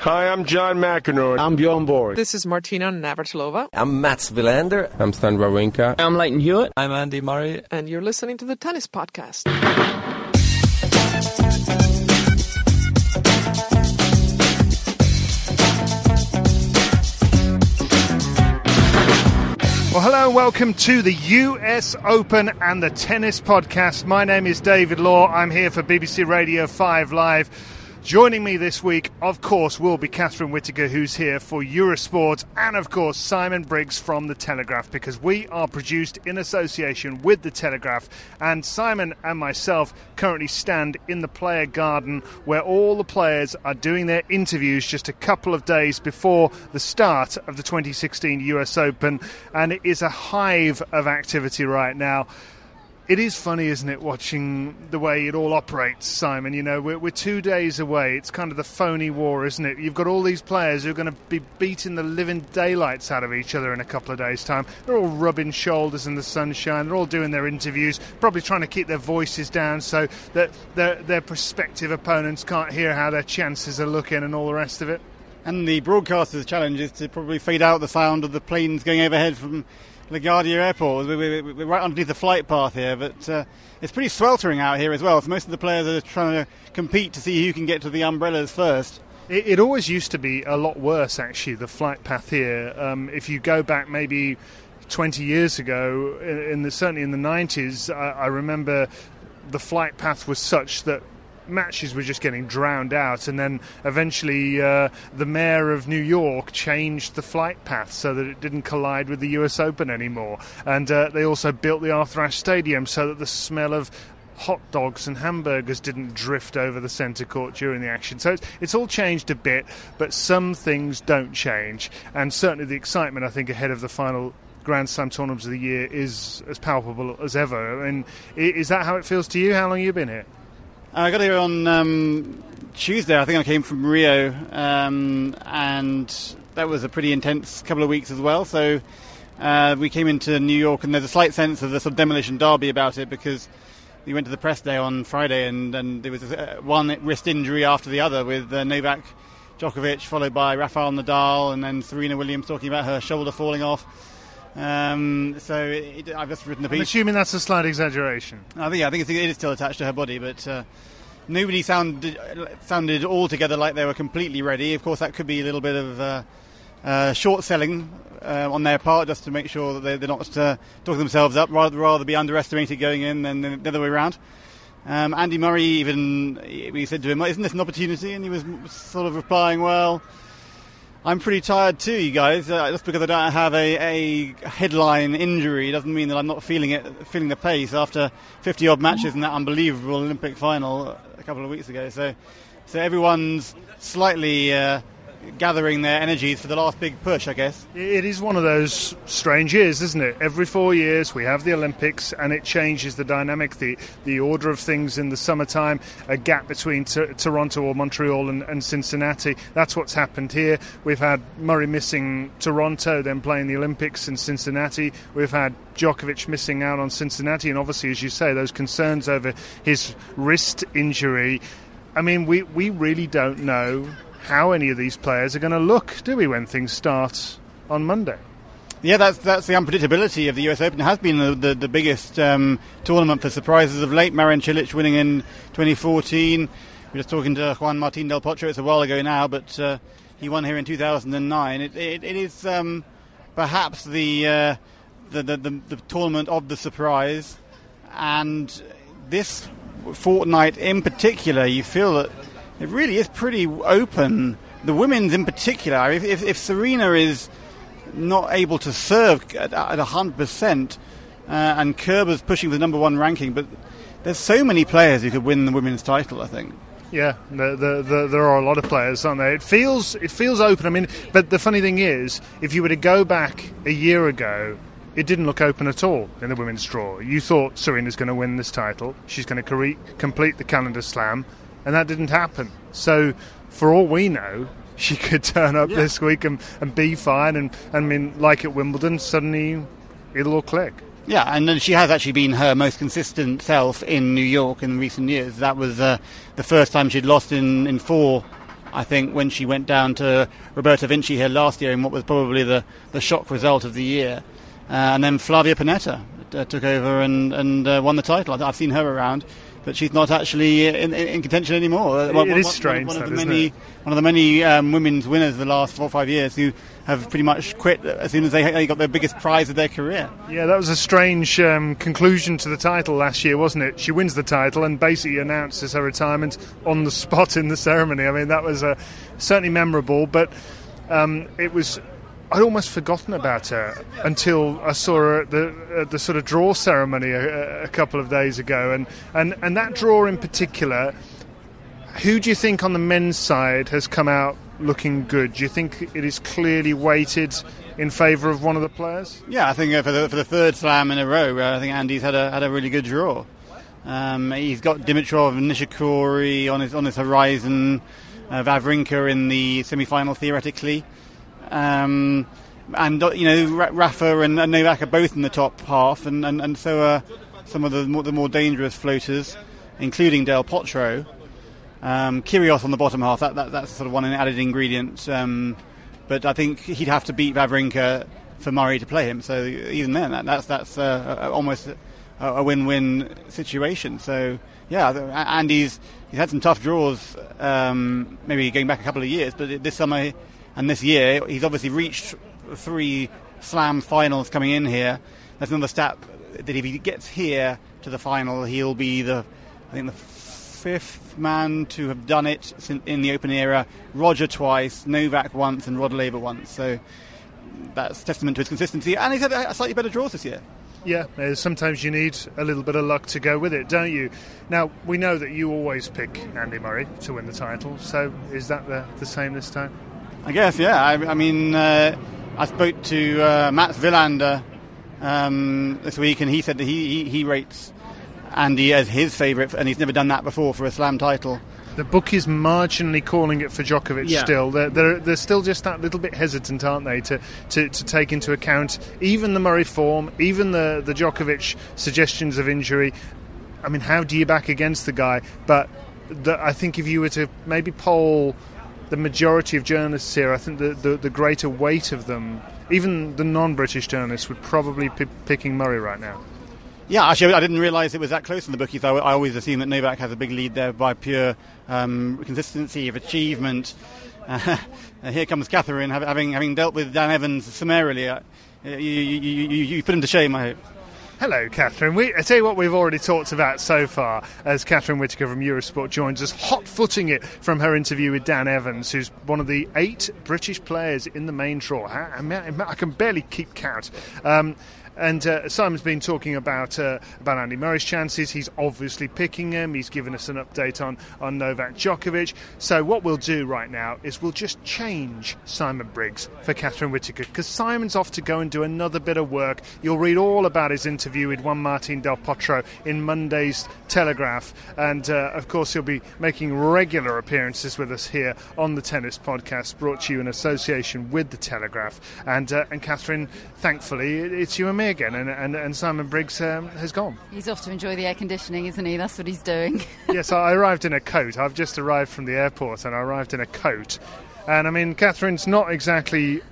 Hi, I'm John McEnroe. I'm Bjorn Borg. This is Martina Navratilova. I'm Mats Wilander. I'm Stan Wawrinka. I'm Lleyton Hewitt. I'm Andy Murray. And you're listening to the Tennis Podcast. Well, hello and welcome to the US Open and the Tennis Podcast. My name is David Law. I'm here for BBC Radio 5 Live. Joining me this week, of course, will be Catherine Whitaker, who's here for Eurosport, and of course, Simon Briggs from The Telegraph, because we are produced in association with The Telegraph. And Simon and myself currently stand in the player garden where all the players are doing their interviews just a couple of days before the start of the 2016 US Open. And it is a hive of activity right now it is funny, isn't it, watching the way it all operates, Simon? You know, we're, we're, two days away. It's kind of the phony war, isn't it? You've got all these players who are going to be beating the living daylights out of each other in a couple of days' time. They're all rubbing shoulders in the sunshine. They're all doing their interviews, probably trying to keep their voices down so that their, their prospective opponents can't hear how their chances are looking and all the rest of it. And the broadcaster's challenge is to probably fade out the sound of the planes going overhead from LaGuardia Airport. We're, we're, right underneath the flight path here, but uh, it's pretty sweltering out here as well. So most of the players are trying to compete to see who can get to the umbrellas first. It, it always used to be a lot worse, actually, the flight path here. Um, if you go back maybe 20 years ago, in the, certainly in the 90s, I, I remember the flight path was such that matches were just getting drowned out, and then eventually uh, the mayor of New York changed the flight path so that it didn't collide with the U.S. Open anymore. And uh, they also built the Arthur Ashe Stadium so that the smell of hot dogs and hamburgers didn't drift over the centre court during the action. So it's, it's, all changed a bit, but some things don't change. And certainly the excitement, I think, ahead of the final Grand Slam tournaments of the year is as palpable as ever. I mean, is that how it feels to you? How long have you been here? I got here on um, Tuesday. I think I came from Rio, um, and that was a pretty intense couple of weeks as well. So uh, we came into New York, and there's a slight sense of the sort of demolition derby about it because we went to the press day on Friday, and, and there was one wrist injury after the other with uh, Novak Djokovic, followed by Rafael Nadal, and then Serena Williams talking about her shoulder falling off. Um, so it, I've just written a piece. I'm assuming that's a slight exaggeration. I think, yeah, I think it is still attached to her body, but uh, nobody sounded sounded altogether like they were completely ready. Of course, that could be a little bit of uh, uh, short selling uh, on their part, just to make sure that they, are not uh, talking themselves up, rather rather be underestimated going in than the other way around. Um, Andy Murray even we said to him, "Isn't this an opportunity?" And he was sort of replying, "Well." I'm pretty tired too, you guys. Uh, just because I don't have a, a headline injury doesn't mean that I'm not feeling it, feeling the pace after 50 odd matches in that unbelievable Olympic final a couple of weeks ago. So, so everyone's slightly uh, gathering their energies for the last big push, I guess. It is one of those strange years, isn't it? Every four years we have the Olympics and it changes the dynamic, the, the order of things in the summertime, a gap between t- Toronto or Montreal and, and, Cincinnati. That's what's happened here. We've had Murray missing Toronto, then playing the Olympics in Cincinnati. We've had Djokovic missing out on Cincinnati, and obviously, as you say, those concerns over his wrist injury. I mean, we, we really don't know how any of these players are going to look, do we, when things start on Monday? Yeah, that's that's the unpredictability of the US Open. It has been the, the, the biggest um, tournament for surprises of late. Marin Cilic winning in 2014. we were just talking to Juan Martin Del Potro. It's a while ago now, but uh, he won here in 2009. It, it, it is um, perhaps the, uh, the, the, the the tournament of the surprise, and this fortnight in particular, you feel that it really is pretty open. The women's in particular, if, if, if Serena is not able to serve at, at 100%, uh, and Kerber's pushing for the number one ranking, but there's so many players who could win the women's title, I think. Yeah, the, the, the, there are a lot of players, aren't there? It feels it feels open. I mean, but the funny thing is, if you were to go back a year ago, it didn't look open at all in the women's draw. You thought Serena's going to win this title, she's going to complete the calendar slam, and that didn't happen. So, for all we know, she could turn up yeah. this week and, and be fine. And, and I mean, like at Wimbledon, suddenly it'll all click. Yeah, and then she has actually been her most consistent self in New York in recent years. That was uh, the first time she'd lost in, in four, I think, when she went down to Roberta Vinci here last year in what was probably the, the shock result of the year. Uh, and then Flavia Pennetta uh, took over and, and uh, won the title. I've seen her around but she's not actually in, in contention anymore. It, one, it is one, strange. One, one, of the many, one of the many um, women's winners the last four or five years who have pretty much quit as soon as they, they got their biggest prize of their career. Yeah, that was a strange um, conclusion to the title last year, wasn't it? She wins the title and basically announces her retirement on the spot in the ceremony. I mean, that was uh, certainly memorable, but um, it was I'd almost forgotten about her until I saw her at the, at the sort of draw ceremony a, a, couple of days ago, and, and and that draw in particular. Who do you think on the men's side has come out looking good? Do you think it is clearly weighted in favour of one of the players? Yeah, I think uh, for the, for the third slam in a row, uh, I think Andy's had a had a really good draw. Um, he's got Dimitrov and Nishikori on his on his horizon, uh, Wawrinka in the semi-final theoretically. Um, and uh, you know Rafa and, and, Novak are both in the top half, and, and, and so are some of the more, the more dangerous floaters, including Del Potro. Um, Kyrgios on the bottom half, that, that, that's sort of one added ingredient. Um, but I think he'd have to beat Wawrinka for Murray to play him. So even then, that, that's that's uh, almost a, a, win-win situation. So yeah, Andy's he's had some tough draws, um, maybe going back a couple of years, but this summer and this year, he's obviously reached three slam finals coming in here. There's another stat that if he gets here to the final, he'll be the, I think, the fifth man to have done it in the Open era. Roger twice, Novak once, and Rod Laver once. So that's testament to his consistency. And he's had a slightly better draws this year. Yeah, uh, sometimes you need a little bit of luck to go with it, don't you? Now, we know that you always pick Andy Murray to win the title, so is that the, the same this time? I guess, yeah. I, I mean, uh, I spoke to uh, Mats Wilander um, this week, and he said that he, he, he rates Andy as his favourite, and he's never done that before for a slam title. The book is marginally calling it for Djokovic yeah. still. They're, they're, they're, still just that little bit hesitant, aren't they, to, to, to take into account even the Murray form, even the, the Djokovic suggestions of injury. I mean, how do you back against the guy? But the, I think if you were to maybe poll the majority of journalists here, I think the, the, the greater weight of them, even the non British journalists, would probably be picking Murray right now. Yeah, actually, I didn't realise it was that close in the bookies. I, I always assume that Novak has a big lead there by pure um, consistency of achievement. Uh, here comes Catherine, having having dealt with Dan Evans summarily. Uh, you, you, you, you put him to shame, I hope. Hello, Catherine. We, I tell you what, we've already talked about so far as Catherine Whitaker from Eurosport joins us, hot footing it from her interview with Dan Evans, who's one of the eight British players in the main draw. I, I, I can barely keep count. Um, and uh, Simon's been talking about uh, about Andy Murray's chances. He's obviously picking him. He's given us an update on, on Novak Djokovic. So what we'll do right now is we'll just change Simon Briggs for Catherine Whitaker because Simon's off to go and do another bit of work. You'll read all about his interview with Juan Martin Del Potro in Monday's Telegraph, and uh, of course he'll be making regular appearances with us here on the Tennis Podcast, brought to you in association with the Telegraph. And uh, and Catherine, thankfully, it's you and me me again, and, and, and Simon Briggs um, has gone. He's off to enjoy the air conditioning, isn't he? That's what he's doing. yes, I arrived in a coat. I've just arrived from the airport, and I arrived in a coat. And I mean, Catherine's not exactly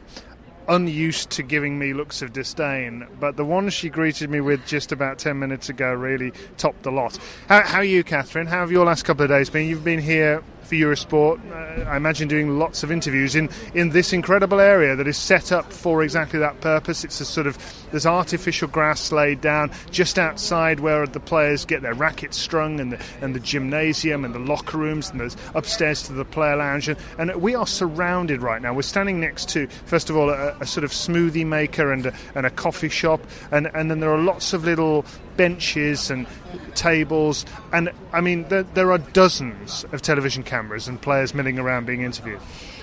unused to giving me looks of disdain, but the one she greeted me with just about 10 minutes ago really topped the lot. How, how are you, Catherine? How have your last couple of days been? You've been here for Eurosport, uh, I imagine doing lots of interviews in, in this incredible area that is set up for exactly that purpose. It's a sort of, there's artificial grass laid down just outside where the players get their rackets strung and the, and the gymnasium and the locker rooms and there's upstairs to the player lounge. And, and we are surrounded right now. We're standing next to, first of all, a, a sort of smoothie maker and a, and a coffee shop. And, and then there are lots of little benches and tables. And I mean, there, there are dozens of television cameras and players milling around being interviewed.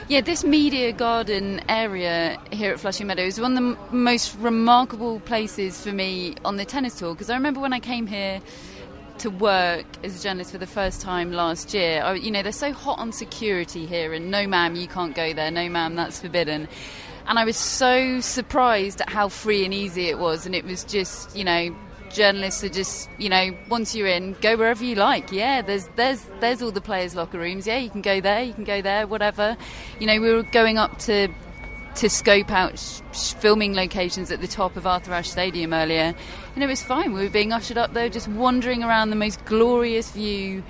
Yeah, this media garden area here at Flushing Meadows is one of the m- most remarkable places for me on the tennis tour because I remember when I came here to work as a journalist for the first time last year. I, you know, they're so hot on security here, and no, ma'am, you can't go there. No, ma'am, that's forbidden. And I was so surprised at how free and easy it was, and it was just, you know, journalists are just, you know, once you're in, go wherever you like. Yeah, there's there's there's all the players' locker rooms. Yeah, you can go there, you can go there, whatever. You know, we were going up to to scope out sh- filming locations at the top of Arthur Ashe Stadium earlier, and it was fine. We were being ushered up there, just wandering around the most glorious view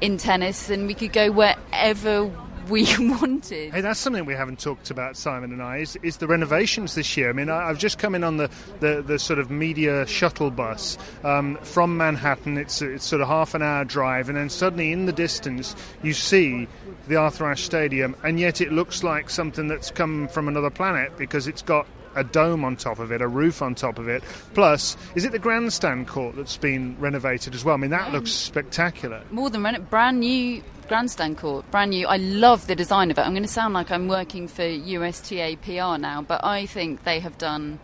in tennis, and we could go wherever we wanted. Hey, that's something we haven't talked about, Simon and I, is, is the renovations this year. I mean, I, have just come in on the, the, the, sort of media shuttle bus um, from Manhattan. It's, it's sort of half an hour drive, and then suddenly in the distance you see the Arthur Ashe Stadium, and yet it looks like something that's come from another planet because it's got a dome on top of it, a roof on top of it. Plus, is it the grandstand court that's been renovated as well? I mean, that looks spectacular. More than rent, brand new grandstand court, brand new. I love the design of it. I'm going to sound like I'm working for USTA PR now, but I think they have done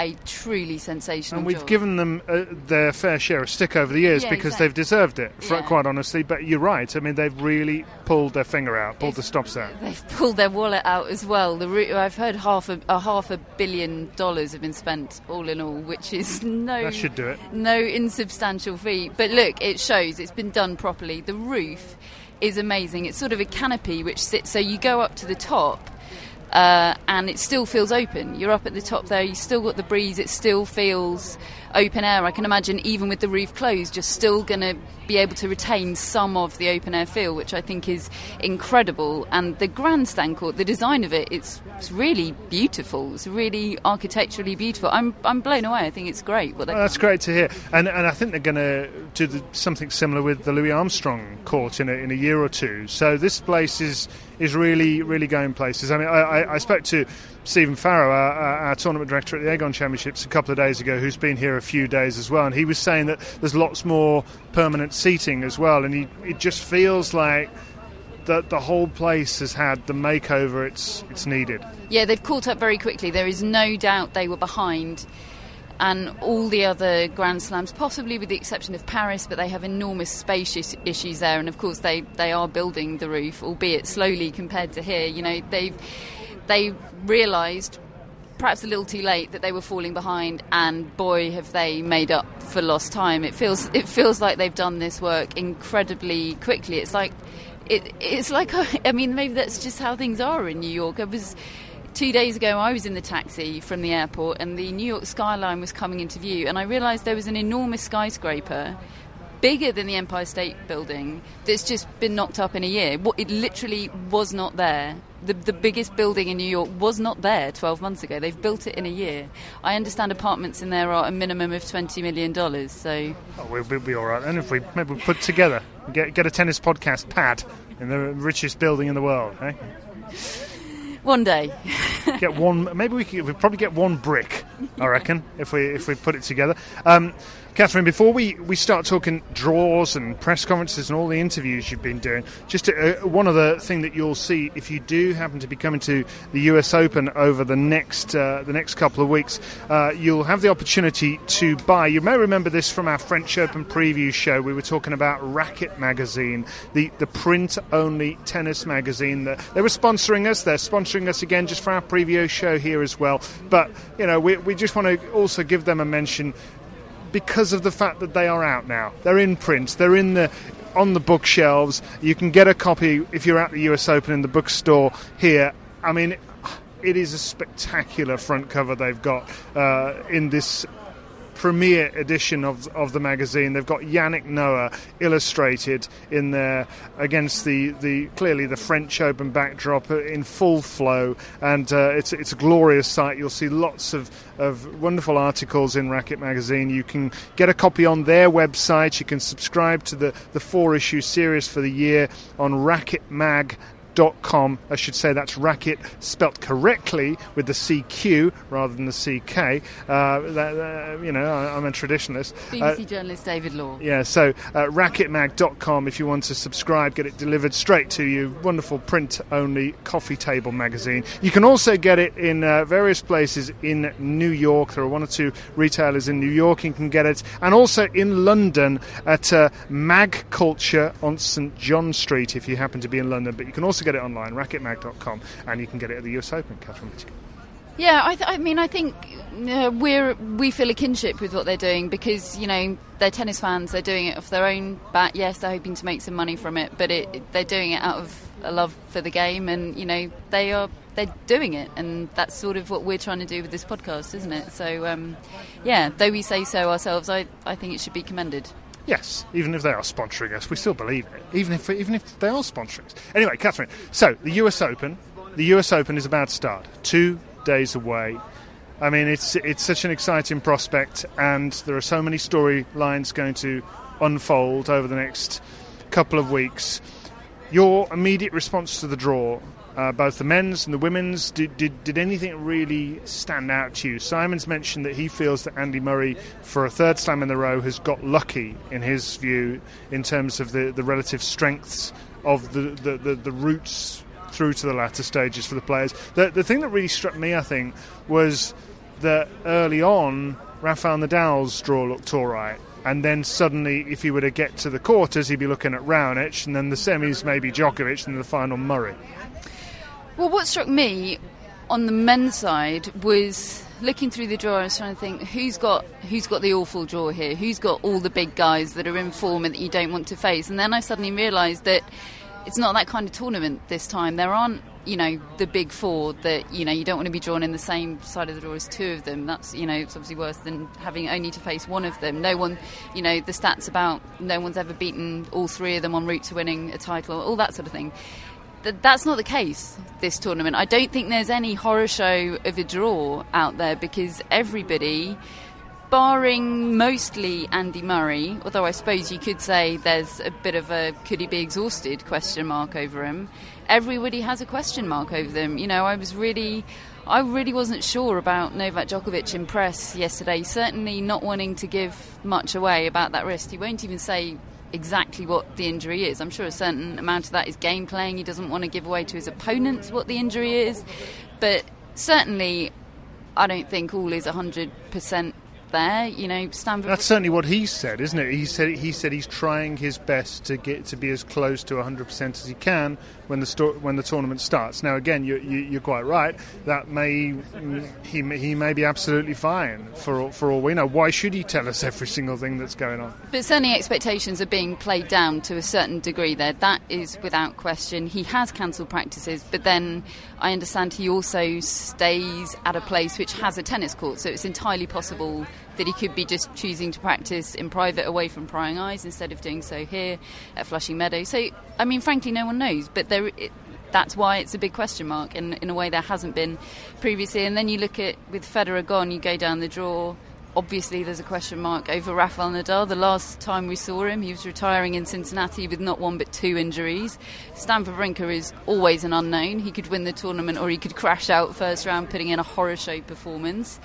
a truly sensational job. and we've job. given them uh, their fair share of stick over the years Yeah, because exactly. they've deserved it, fr- Yeah. quite honestly. But you're right. I mean, they've really pulled their finger out, pulled the stops out. They've pulled their wallet out as well. The I've heard half a, a half a billion dollars have been spent all in all, which is no That should do it. no insubstantial fee. But look, it shows it's been done properly. The roof is amazing. It's sort of a canopy which sits so you go up to the top. Uh, and it still feels open. You're up at the top there, you still got the breeze, it still feels open air. I can imagine, even with the roof closed, you're still going to be able to retain some of the open air feel, which I think is incredible. And the grandstand court, the design of it, it's, it's really beautiful. It's really architecturally beautiful. I'm, I'm blown away. I think it's great. Oh, that's great to hear. And and I think they're going to do the, something similar with the Louis Armstrong court in a, in a year or two. So this place is is really really going places. I mean, I, I, I spoke to Stephen Farrow, our, our, our tournament director at the Aegon Championships, a couple of days ago, who's been here a few days as well, and he was saying that there's lots more permanent seating as well, and it just feels like. That the whole place has had the makeover it's it's needed. Yeah, they've caught up very quickly. There is no doubt they were behind. And all the other Grand Slams, possibly with the exception of Paris, but they have enormous space issues there. And of course, they, they are building the roof, albeit slowly compared to here. You know, they've they realised, perhaps a little too late, that they were falling behind. And boy, have they made up for lost time. It feels it feels like they've done this work incredibly quickly. It's like it, it's like I mean maybe that's just how things are in New York. I was two days ago I was in the taxi from the airport and the New York skyline was coming into view and I realised there was an enormous skyscraper bigger than the Empire State Building that's just been knocked up in a year. What it literally was not there. The, the biggest building in New York was not there 12 months ago. They've built it in a year. I understand apartments in there are a minimum of 20 million dollars. So Oh, we'll, we'll be all right. And if we maybe we put together, get get a tennis podcast pad in the richest building in the world, eh? one day. get one. Maybe we could. We probably get one brick. I reckon if we if we put it together. Um, Catherine, before we, we start talking draws and press conferences and all the interviews you've been doing, just uh, one other thing that you'll see if you do happen to be coming to the U.S. Open over the next uh, the next couple of weeks, uh, you'll have the opportunity to buy. You may remember this from our French Open preview show. We were talking about Racket Magazine, the the print only tennis magazine. That they were sponsoring us. They're sponsoring us again just for our preview show here as well. But you know, we we just want to also give them a mention because of the fact that they are out now. They're in print. They're in the on the bookshelves. You can get a copy if you're at the US Open in the bookstore here. I mean, it is a spectacular front cover they've got uh, in this premiere edition of, of the magazine. They've got Yannick Noah illustrated in there against the, the clearly the French Open backdrop in full flow, and uh, it's it's a glorious sight. You'll see lots of, of wonderful articles in Racket magazine. You can get a copy on their website. You can subscribe to the, the four issue series for the year on racketmag.com racket.com. I should say that's racket spelt correctly with the CQ rather than the CK. Uh, that, uh, you know, I, am a traditionalist. BBC uh, journalist David Law. Yeah, so uh, racketmag.com if you want to subscribe, get it delivered straight to you. Wonderful print only coffee table magazine. You can also get it in uh, various places in New York. There are one or two retailers in New York you can get it, and also in London at uh, Mag Culture on St John Street if you happen to be in London. But you can also get it online, racketmag.com, and you can get it at the US Open, Catherine Yeah, I, th- I, mean, I think uh, we're we feel a kinship with what they're doing because you know they're tennis fans. They're doing it off their own bat. Yes, they're hoping to make some money from it, but it, they're doing it out of a love for the game, and you know they are they're doing it, and that's sort of what we're trying to do with this podcast, isn't it? So, um, yeah, though we say so ourselves, I I think it should be commended. Yes, even if they are sponsoring us, we still believe it. Even if even if they are sponsoring us. Anyway, Catherine. So the U.S. Open, the U.S. Open is about to start. Two days away. I mean, it's it's such an exciting prospect, and there are so many storylines going to unfold over the next couple of weeks. Your immediate response to the draw uh, both the men's and the women's. Did, did, did anything really stand out to you? Simon's mentioned that he feels that Andy Murray, for a third slam in the row, has got lucky in his view in terms of the, the relative strengths of the, the, the, the routes through to the latter stages for the players. The, the thing that really struck me, I think, was that early on, Rafael Nadal's draw looked all right. And then suddenly, if he were to get to the quarters, he'd be looking at Raonic, and then the semis, maybe Djokovic, and the final Murray. Well, what struck me on the men's side was looking through the draw. I was trying to think who's got who's got the awful draw here. Who's got all the big guys that are in form and that you don't want to face. And then I suddenly realised that it's not that kind of tournament this time. There aren't you know the big four that you know you don't want to be drawn in the same side of the draw as two of them. That's you know it's obviously worse than having only to face one of them. No one, you know, the stats about no one's ever beaten all three of them en route to winning a title, all that sort of thing that's not the case this tournament. I don't think there's any horror show of a draw out there because everybody, barring mostly Andy Murray, although I suppose you could say there's a bit of a could he be exhausted question mark over him. Everybody has a question mark over them. You know, I was really. I really wasn't sure about Novak Djokovic in press yesterday. Certainly not wanting to give much away about that wrist. He won't even say exactly what the injury is. I'm sure a certain amount of that is game playing. He doesn't want to give away to his opponents what the injury is. But certainly, I don't think all is 100% there. You know, Stanford. That's certainly what he said, isn't it? He said he said he's trying his best to get to be as close to 100% as he can when the sto- when the tournament starts. Now, again, you, you, are quite right. That may he he may be absolutely fine for for all we know. Why should he tell us every single thing that's going on? But certainly, expectations are being played down to a certain degree. There, that is without question. He has cancelled practices, but then I understand he also stays at a place which has a tennis court, so it's entirely possible that he could be just choosing to practice in private away from prying eyes instead of doing so here at Flushing Meadow. So, I mean, frankly, no one knows, but there. It, that's why it's a big question mark in, in a way there hasn't been previously. And then you look at with Federer gone, you go down the draw. Obviously, there's a question mark over Rafael Nadal. The last time we saw him, he was retiring in Cincinnati with not one but two injuries. Stan Wawrinka is always an unknown. He could win the tournament or he could crash out first round, putting in a horror show performance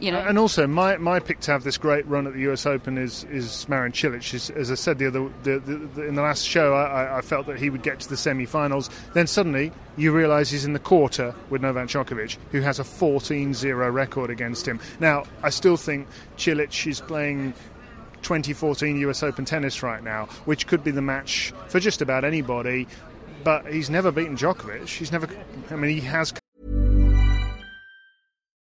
you know. And also, my, my pick to have this great run at the U.S. Open is is Marin Cilic. As, as I said the other the, the, the, in the last show, I, I, felt that he would get to the semi-finals. Then suddenly, you realise he's in the quarter with Novak Djokovic, who has a 14-0 record against him. Now, I still think Cilic is playing 2014 US Open tennis right now, which could be the match for just about anybody. But he's never beaten Djokovic. He's never. I mean, he has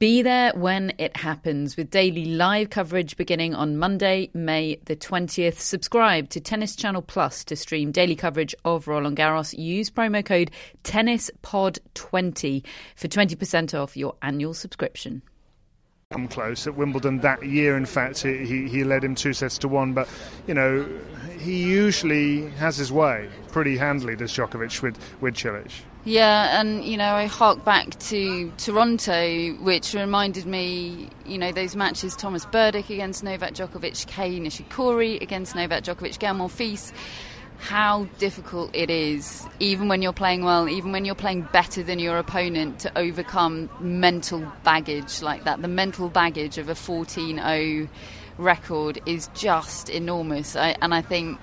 Be there when it happens with daily live coverage beginning on Monday, May the 20th. Subscribe to Tennis Channel Plus to stream daily coverage of Roland Garros. Use promo code TennisPod20 for 20% off your annual subscription. Come close at Wimbledon that year. In fact, he, he led him two sets to one. But, you know, he usually has his way pretty handily, does Djokovic, with, with Cilic. Yeah, and you know, I hark back to Toronto, which reminded me, you know, those matches Tomas Berdych against Novak Djokovic, Kei Nishikori against Novak Djokovic, Gael Monfils. How difficult it is, even when you're playing well, even when you're playing better than your opponent, to overcome mental baggage like that. The mental baggage of a 14 0 record is just enormous. I, and I think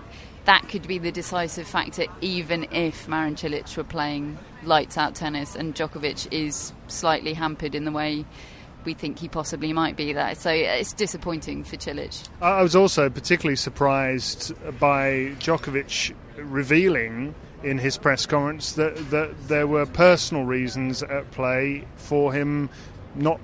that could be the decisive factor, even if Marin Cilic were playing lights out tennis and Djokovic is slightly hampered in the way we think he possibly might be there. So it's disappointing for Cilic. I was also particularly surprised by Djokovic revealing in his press conference that, that there were personal reasons at play for him not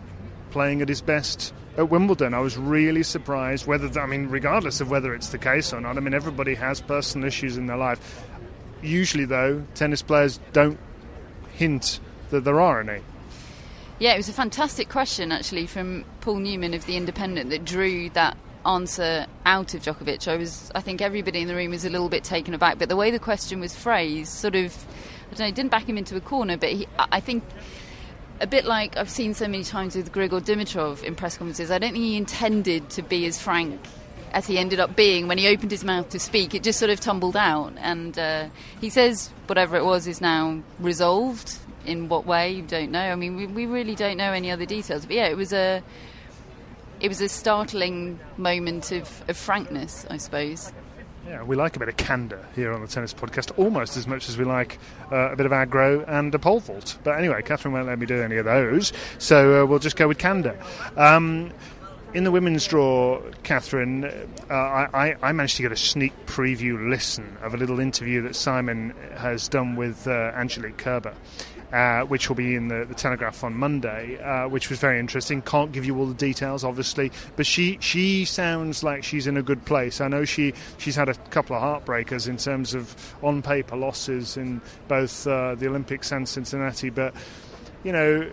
playing at his best at Wimbledon. I was really surprised whether, I mean, regardless of whether it's the case or not, I mean, everybody has personal issues in their life. Usually, though, tennis players don't hint that there are any. Yeah, it was a fantastic question actually from Paul Newman of The Independent that drew that answer out of Djokovic. I was, I think everybody in the room was a little bit taken aback, but the way the question was phrased sort of, I don't know, didn't back him into a corner, but he, I think a bit like I've seen so many times with Grigor Dimitrov in press conferences, I don't think he intended to be as frank as he ended up being when he opened his mouth to speak. It just sort of tumbled out. And uh, he says whatever it was is now resolved. In what way, you don't know. I mean, we, we really don't know any other details. But yeah, it was a. It was a startling moment of, of frankness, I suppose. Yeah, we like a bit of candour here on the Tennis Podcast, almost as much as we like uh, a bit of aggro and a pole vault. But anyway, Catherine won't let me do any of those, so uh, we'll just go with candour. Um, in the women's draw, Catherine, uh, I, I, managed to get a sneak preview listen of a little interview that Simon has done with uh, Angelique Kerber. Uh, which will be in the, the Telegraph on Monday, uh, which was very interesting. Can't give you all the details, obviously, but she she sounds like she's in a good place. I know she she's had a couple of heartbreakers in terms of on paper losses in both uh, the Olympics and Cincinnati, but you know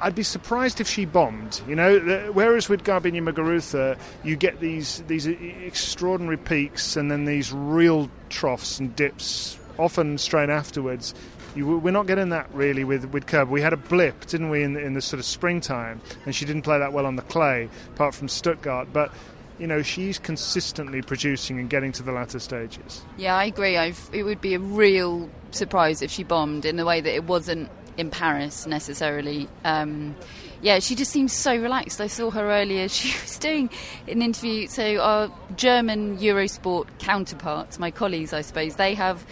I'd be surprised if she bombed. You know, whereas with Garbiñe Muguruza, you get these these extraordinary peaks and then these real troughs and dips, often straight afterwards. You, we're not getting that really with with Kerber. We had a blip, didn't we, in, in the sort of springtime, and she didn't play that well on the clay, apart from Stuttgart. But you know, she's consistently producing and getting to the latter stages. Yeah, I agree. I've, it would be a real surprise if she bombed in the way that it wasn't in Paris necessarily. Um, yeah, she just seems so relaxed. I saw her earlier. She was doing an interview. So our German Eurosport counterparts, my colleagues, I suppose, they have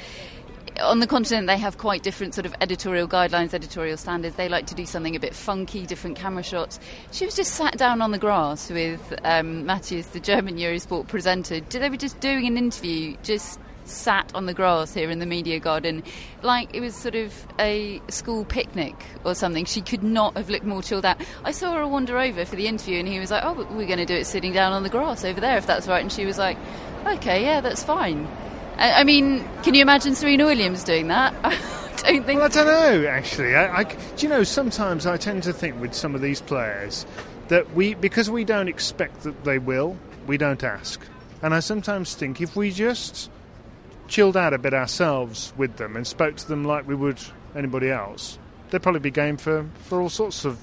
on the continent they have quite different sort of editorial guidelines, editorial standards. They like to do something a bit funky, different camera shots. She was just sat down on the grass with um, Matthias, the German Eurosport presenter. They were just doing an interview, just sat on the grass here in the media garden like it was sort of a school picnic or something. She could not have looked more chilled out. I saw her wander over for the interview and he was like, Oh, we're going to do it sitting down on the grass over there if that's right. And she was like, Okay, yeah, that's fine. I, I mean, can you imagine Serena Williams doing that? I don't think. Well, I don't know, actually. I, I, do you know, sometimes I tend to think with some of these players that we, because we don't expect that they will, we don't ask. And I sometimes think if we just chilled out a bit ourselves with them and spoke to them like we would anybody else, they'd probably be game for, for all sorts of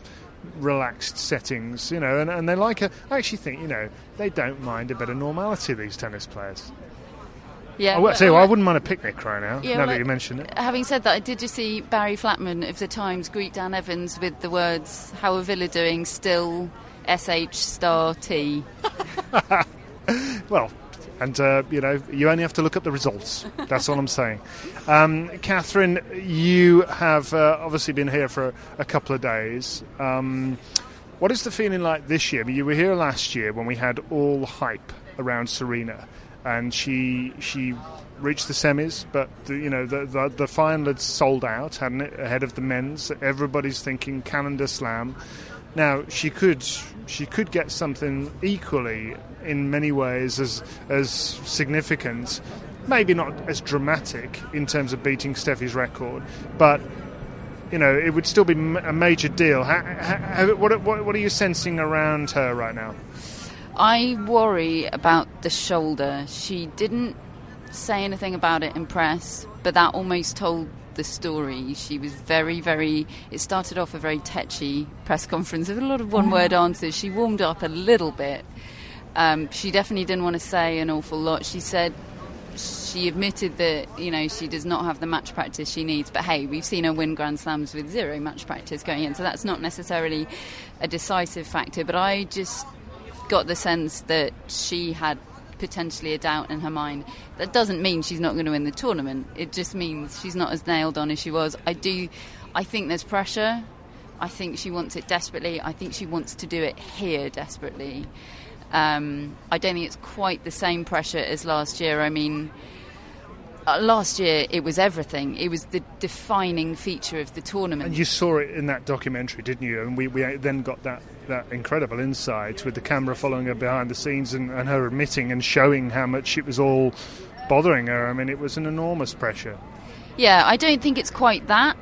relaxed settings, you know, and, and they like a. I actually think, you know, they don't mind a bit of normality, these tennis players. Yeah, oh, I, tell you, I wouldn't mind a picnic right now. Yeah, now well, that you mention it. Having said that, I did just see Barry Flatman of the Times greet Dan Evans with the words "How are Villa doing? Still sh star t." well, and uh, you know, you only have to look at the results. That's all I'm saying. Um, Catherine, you have uh, obviously been here for a, couple of days. Um, what is the feeling like this year? You were here last year when we had all hype around Serena and she she reached the semis, but the, you know the, the, the final had sold out, hadn't it, ahead of the men's. Everybody's thinking calendar slam. Now she could she could get something equally in many ways as as significant, maybe not as dramatic in terms of beating Steffi's record, but you know it would still be a major deal. How, how, what, what what are you sensing around her right now? I worry about the shoulder. She didn't say anything about it in press, but that almost told the story. She was very, very. It started off a very tetchy press conference with a lot of one word mm. answers. She warmed up a little bit. Um, she definitely didn't want to say an awful lot. She said she admitted that you know she does not have the match practice she needs. But hey, we've seen her win Grand Slams with zero match practice going in, so that's not necessarily a decisive factor. But I just got the sense that she had potentially a doubt in her mind. That doesn't mean she's not going to win the tournament. It just means she's not as nailed on as she was. I do, I think there's pressure. I think she wants it desperately. I think she wants to do it here desperately. Um, I don't think it's quite the same pressure as last year. I mean, uh, last year it was everything. It was the defining feature of the tournament. And you saw it in that documentary, didn't you? And we, we then got that that incredible insight with the camera following her behind the scenes and, and her admitting and showing how much it was all bothering her. I mean, it was an enormous pressure. Yeah, I don't think it's quite that,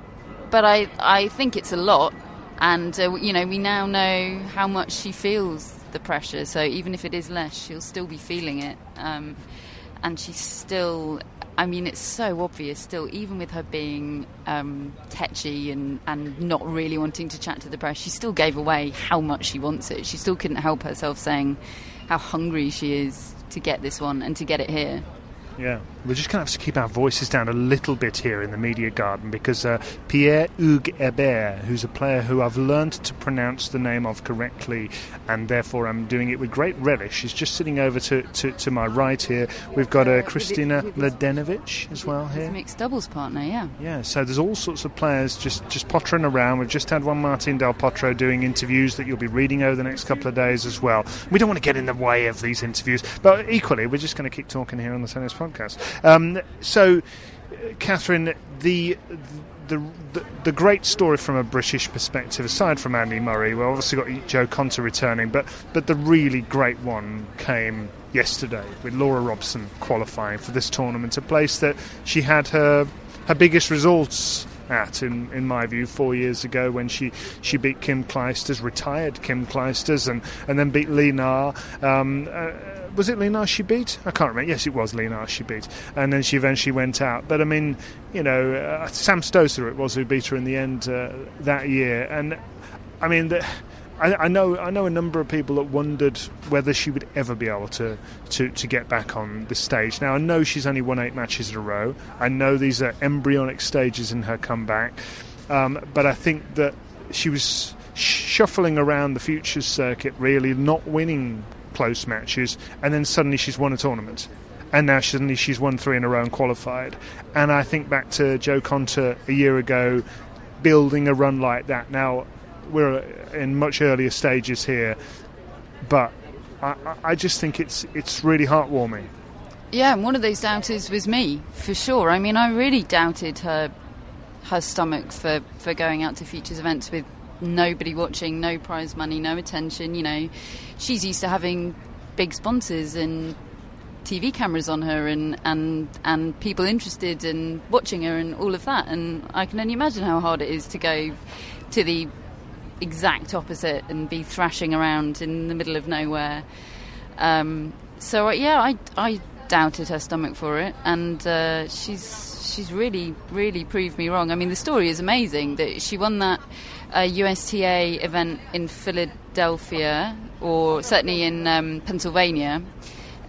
but I, I think it's a lot. And, uh, you know, we now know how much she feels the pressure. So even if it is less, she'll still be feeling it. Um, and she's still I mean, it's so obvious still, even with her being um, tetchy and, and not really wanting to chat to the press, she still gave away how much she wants it. She still couldn't help herself saying how hungry she is to get this one and to get it here. Yeah, we're just going to have to keep our voices down a little bit here in the media garden because uh, Pierre Hugues Herbert, who's a player who I've learned to pronounce the name of correctly, and therefore I'm doing it with great relish, is just sitting over to, to, to my right here. We've got uh, Kristina Mladenovic as well here. mixed doubles partner, yeah. Yeah, so there's all sorts of players just, just pottering around. We've just had Juan Martin Del Potro doing interviews that you'll be reading over the next couple of days as well. We don't want to get in the way of these interviews, but equally, we're just going to keep talking here on the Tennis Podcast podcast. Um, so, Catherine, the, the, the the great story from a British perspective, aside from Andy Murray, we've obviously got Jo Konta returning, but but the really great one came yesterday with Laura Robson qualifying for this tournament, a place that she had her her biggest results at, in, in my view, four years ago when she, she beat Kim Clijsters, retired Kim Clijsters, and, and then beat Na. Um, uh, was it Li Na she beat? I can't remember. Yes, it was Li Na she beat. And then she eventually went out. But I mean, you know, uh, Sam Stosur it was who beat her in the end uh, that year. And I mean, the, I, I, know I know a number of people that wondered whether she would ever be able to, to, to get back on the stage. Now I know she's only won eight matches in a row. I know these are embryonic stages in her comeback, um, but I think that she was shuffling around the futures circuit, really not winning close matches, and then suddenly she's won a tournament. And now suddenly she's won three in a row and qualified. And I think back to Jo Konta a year ago, building a run like that. Now, we're in much earlier stages here, but I, I just think it's it's really heartwarming. Yeah, and one of those doubters was me, for sure. I mean, I really doubted her her stomach for, for going out to futures events with nobody watching, no prize money, no attention. You know, she's used to having big sponsors and TV cameras on her and, and and people interested in watching her and all of that. And I can only imagine how hard it is to go to the exact opposite and be thrashing around in the middle of nowhere. Um, so yeah, I, I doubted her stomach for it, and uh, she's she's really really proved me wrong. I mean, the story is amazing that she won that uh, USTA event in Philadelphia, or certainly in um, Pennsylvania,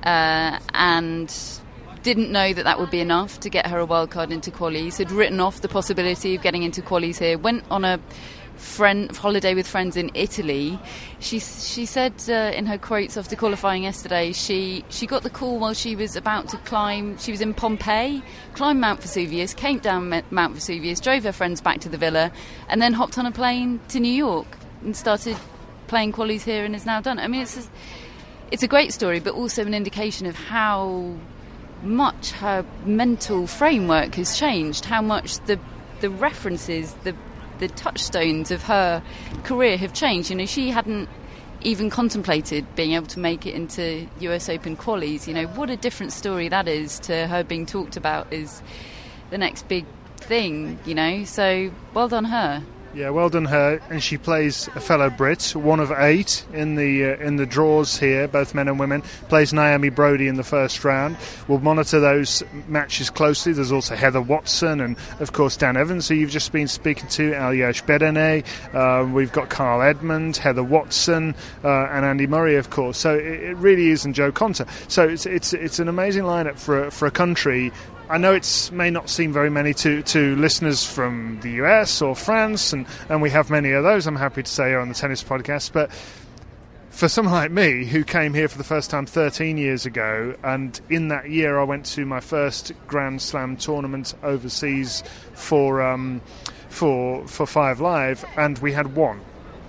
uh, and didn't know that that would be enough to get her a wild card into qualies. Had written off the possibility of getting into qualies here. Went on a friend holiday with friends in Italy. She she said uh, in her quotes after qualifying yesterday, she she got the call while she was about to climb. She was in Pompeii, climbed Mount Vesuvius, came down Mount Vesuvius, drove her friends back to the villa, and then hopped on a plane to New York and started playing qualies here and is now done. I mean, it's a, it's a great story, but also an indication of how much her mental framework has changed, how much the the references, the the touchstones of her career have changed. You know, she hadn't even contemplated being able to make it into US Open qualies. You know, what a different story that is to her being talked about as the next big thing, you know. So well done her. Yeah, well done her. And she plays a fellow Brit, one of eight in the uh, in the draws here, both men and women. Plays Naomi Broady in the first round. We'll monitor those matches closely. There's also Heather Watson and of course Dan Evans, who you've just been speaking to, Aljaz Bedene. Uh, we've got Kyle Edmund, Heather Watson, uh, and Andy Murray, of course. So it, it really is, and Jo Konta. So it's it's it's an amazing lineup for for a country I know it may not seem very many to, to listeners from the US or France, and, and we have many of those, I'm happy to say, on the Tennis Podcast. But for someone like me, who came here for the first time 13 years ago, and in that year I went to my first Grand Slam tournament overseas for, um, for, for Five Live, and we had one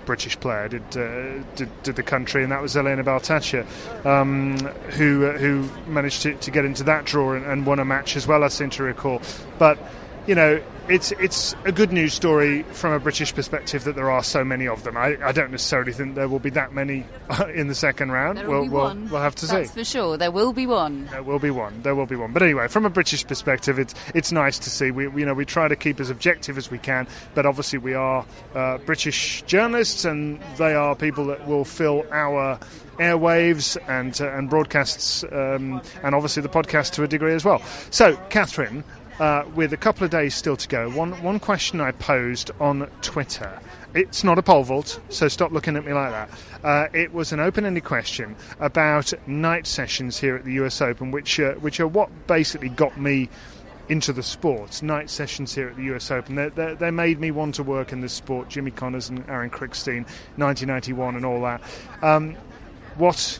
British player did, uh, did, did the country, and that was Elena Baltacha, um, who uh, who managed to, to get into that draw and, and won a match as well. I seem to recall, but you know, it's it's a good news story from a British perspective that there are so many of them. I, I don't necessarily think there will be that many in the second round. There will we'll, be. We'll, we'll have to That's see. for sure. There will be one. There will be one. There will be one. But anyway, from a British perspective, it's it's nice to see. We, we you know we try to keep as objective as we can, but obviously we are uh, British journalists, and they are people that will fill our airwaves and uh, and broadcasts, um, and obviously the podcast to a degree as well. So, Catherine, uh, with a couple of days still to go, one one question I posed on Twitter. It's not a pole vault, so stop looking at me like that. Uh, it was an open-ended question about night sessions here at the U.S. Open, which uh, which are what basically got me into the sport. Night sessions here at the US Open. They, they, they, made me want to work in this sport. Jimmy Connors and Aaron Krickstein, 1991, and all that. Um, what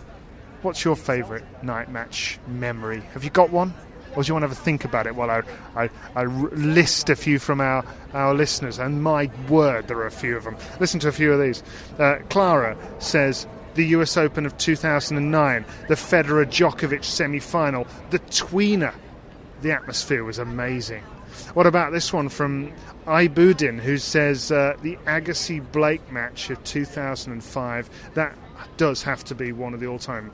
What's your favourite night match memory? Have you got one? Or do you want to have a think about it while I, I, I list a few from our, our listeners? And my word, there are a few of them. Listen to a few of these. Uh, Clara says, the US Open of 2009, the Federer Djokovic semi final, the tweener. The atmosphere was amazing. What about this one from Ibudin, who says uh, the Agassi Blake match of 2005? That does have to be one of the all-time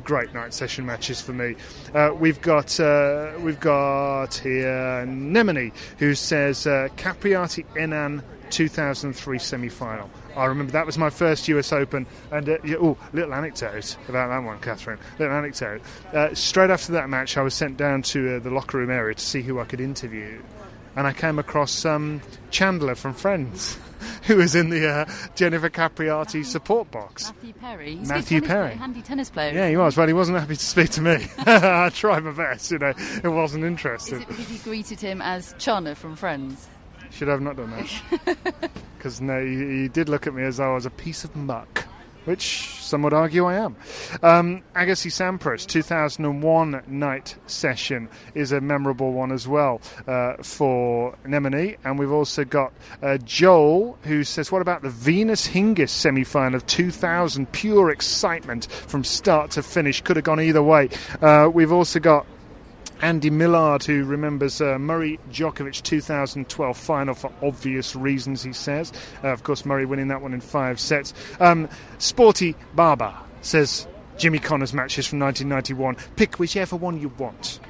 great night session matches for me. Uh, we've got uh, we've got here Nemini who says uh, Capriati Henin 2003 semi-final. I remember that was my first US Open, and uh, oh, little anecdote about that one, Catherine. Little anecdote. Uh, straight after that match, I was sent down to uh, the locker room area to see who I could interview, and I came across um, Chandler from Friends. Who was in the uh, Jennifer Capriati support box? Matthew Perry. He's Matthew a Perry. Player, handy tennis player. Yeah, he was. Well, he wasn't happy to speak to me. I tried my best, you know. It wasn't Is interested. it because you greeted him as Chana from Friends? Should I have not done that. Because no, he, he did look at me as though I was a piece of muck, which some would argue I am. Um, Agassi Sampras 2001 night session is a memorable one as well uh, for Nemini. And we've also got uh, Joel who says, What about the Venus Hingis semi final of 2000? Pure excitement from start to finish. Could have gone either way. Uh, we've also got Andy Millard, who remembers uh, Murray Djokovic 2012 final for obvious reasons, he says. Uh, of course, Murray winning that one in five sets. Um, Sporty Barber says Jimmy Connors matches from 1991. Pick whichever one you want.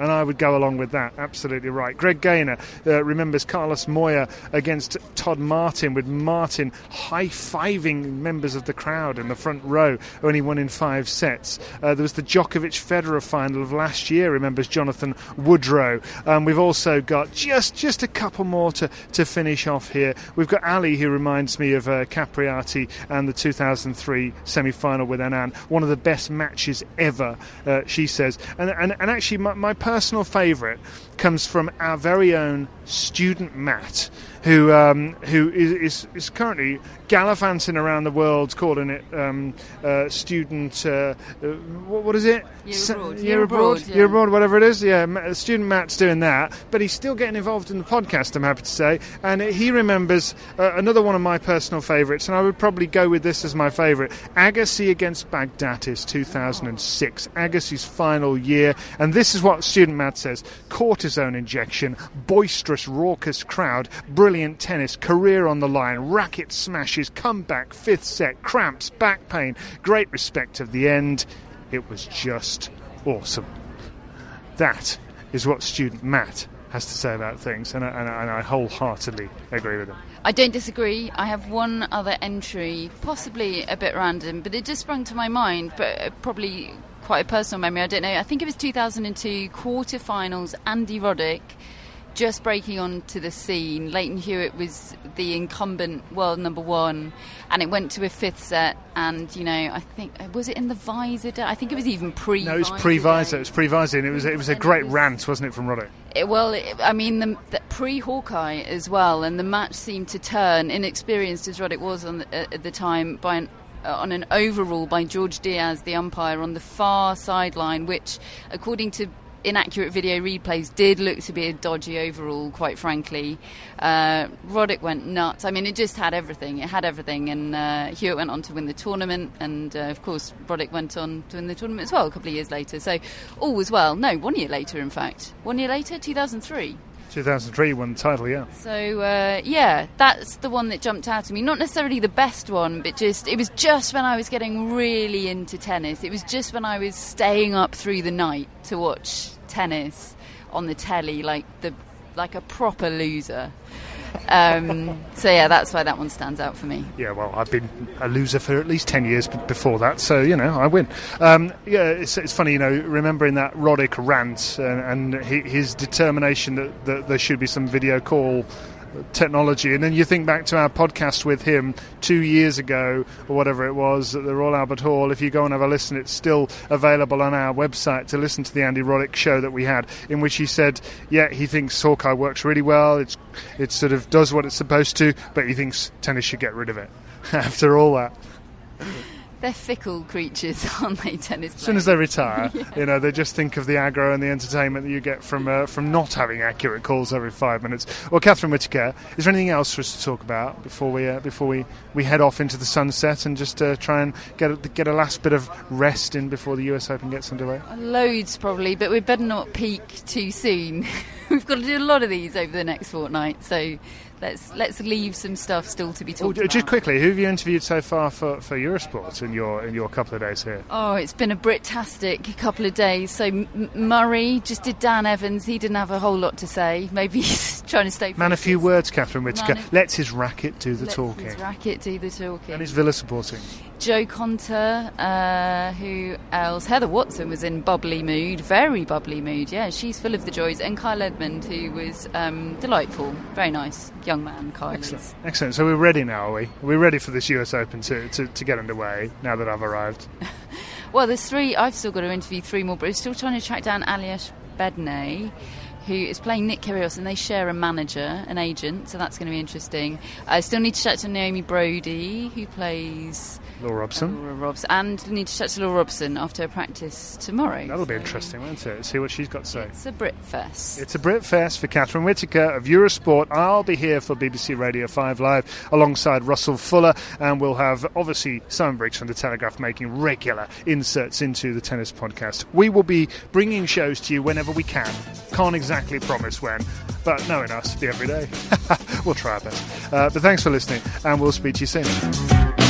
And I would go along with that. Absolutely right. Greg Gaynor uh, remembers Carlos Moya against Todd Martin, with Martin high fiving members of the crowd in the front row, only won in five sets. Uh, there was the Djokovic Federer final of last year, remembers Jonathan Woodrow. Um, we've also got just just a couple more to, to finish off here. We've got Ali, who reminds me of uh, Capriati and the 2003 semi final with Henin. One of the best matches ever, uh, she says. And, and, and actually, my, my personal favourite comes from our very own student Matt, who um, who is, is, is currently gallivanting around the world, calling it um, uh, student. Uh, uh, what, what is it? Year abroad. Year, abroad. abroad, yeah. Year abroad. Whatever it is. Yeah, student Matt's doing that, but he's still getting involved in the podcast. I'm happy to say, and he remembers uh, another one of my personal favourites, and I would probably go with this as my favourite: Agassi against Baghdatis, 2006. Agassi's final year, and this is what student Matt says: cortisone injection, boisterous, raucous crowd, brilliant tennis, career on the line, racket smashes, comeback, fifth set, cramps, back pain, great respect of the end. It was just awesome. That is what student Matt has to say about things, and I, and I, and I wholeheartedly agree with him. I don't disagree. I have one other entry, possibly a bit random, but it just sprung to my mind, but uh, probably quite a personal memory. I don't know. I think it was 2002 quarterfinals. Andy Roddick just breaking onto the scene. Lleyton Hewitt was the incumbent world number one, and it went to a fifth set. And you know, I think was it in the Visor? Day? I think it was even pre. No, it was pre-Visor. It was pre-Visor, and it was it was a great rant, wasn't it, from Roddick? It, well, it, I mean, the, the pre-Hawkeye as well, and the match seemed to turn, inexperienced as Roddick was on the, at the time, by an, uh, on an overrule by George Diaz, the umpire, on the far sideline, which, according to inaccurate video replays, did look to be a dodgy overrule, quite frankly. Uh, Roddick went nuts. I mean, it just had everything. It had everything, and uh, Hewitt went on to win the tournament, and uh, of course, Roddick went on to win the tournament as well a couple of years later. So, all was well. No, one year later, in fact. One year later, 2003. 2003 won the title, yeah. So uh, yeah, that's the one that jumped out at me. Not necessarily the best one, but just it was just when I was getting really into tennis. It was just when I was staying up through the night to watch tennis on the telly, like the like a proper loser. Um, so yeah, that's why that one stands out for me. Yeah, well, I've been a loser for at least 10 years before that, so, you know, I win. Um, yeah, it's, it's funny, you know, remembering that Roddick rant and, and his determination that, that there should be some video call technology. And then you think back to our podcast with him two years ago, or whatever it was, at the Royal Albert Hall. If you go and have a listen, it's still available on our website to listen to the Andy Roddick show that we had, in which he said, yeah, he thinks Hawkeye works really well. It's it sort of does what it's supposed to, but he thinks tennis should get rid of it. After all that, They're fickle creatures, aren't they, tennis as soon as they retire, you know, they just think of the aggro and the entertainment that you get from uh, from not having accurate calls every five minutes. Well, Catherine Whitaker, is there anything else for us to talk about before we uh, before we, we head off into the sunset and just uh, try and get a, get a last bit of rest in before the US Open gets underway? Loads probably, but we'd better not peak too soon. We've got to do a lot of these over the next fortnight, so let's let's leave some stuff still to be talked about. just quickly, who have you interviewed so far for, for Eurosport in your in your couple of days here? Oh, it's been a Brit-tastic couple of days. So M- Murray just did Dan Evans. He didn't have a whole lot to say. Maybe he's trying to stay. Man, a few words, Catherine Whitaker. Man, Lets his racket do the Lets talking. His racket do the talking. And his Villa supporting. Jo Konta, uh, who else? Heather Watson was in bubbly mood, very bubbly mood. Yeah, she's full of the joys. And Kyle Edmund, who was um, delightful, very nice young man. Kyle is. Excellent. So we're ready now, are we? We're we ready for this US Open to, to, to get underway now that I've arrived? Well, there's three. I've still got to interview three more, but we're still trying to track down Aljaz Bedene, who is playing Nick Kyrgios, and they share a manager, an agent, so that's going to be interesting. I still need to chat to Naomi Broady, who plays Laura Robson. Laura Robson, and need to chat to Laura Robson after her practice tomorrow. That'll be So interesting, won't it? See what she's got to say. It's a Brit fest. It's a Brit Fest for Catherine Whitaker of Eurosport. I'll be here for BBC Radio 5 Live alongside Russell Fuller, and we'll have obviously Simon Briggs from The Telegraph making regular inserts into the tennis podcast. We will be bringing shows to you whenever we can. Can't exactly promise when, but knowing us, be every day. we'll try our best. Uh, but thanks for listening, and we'll speak to you soon.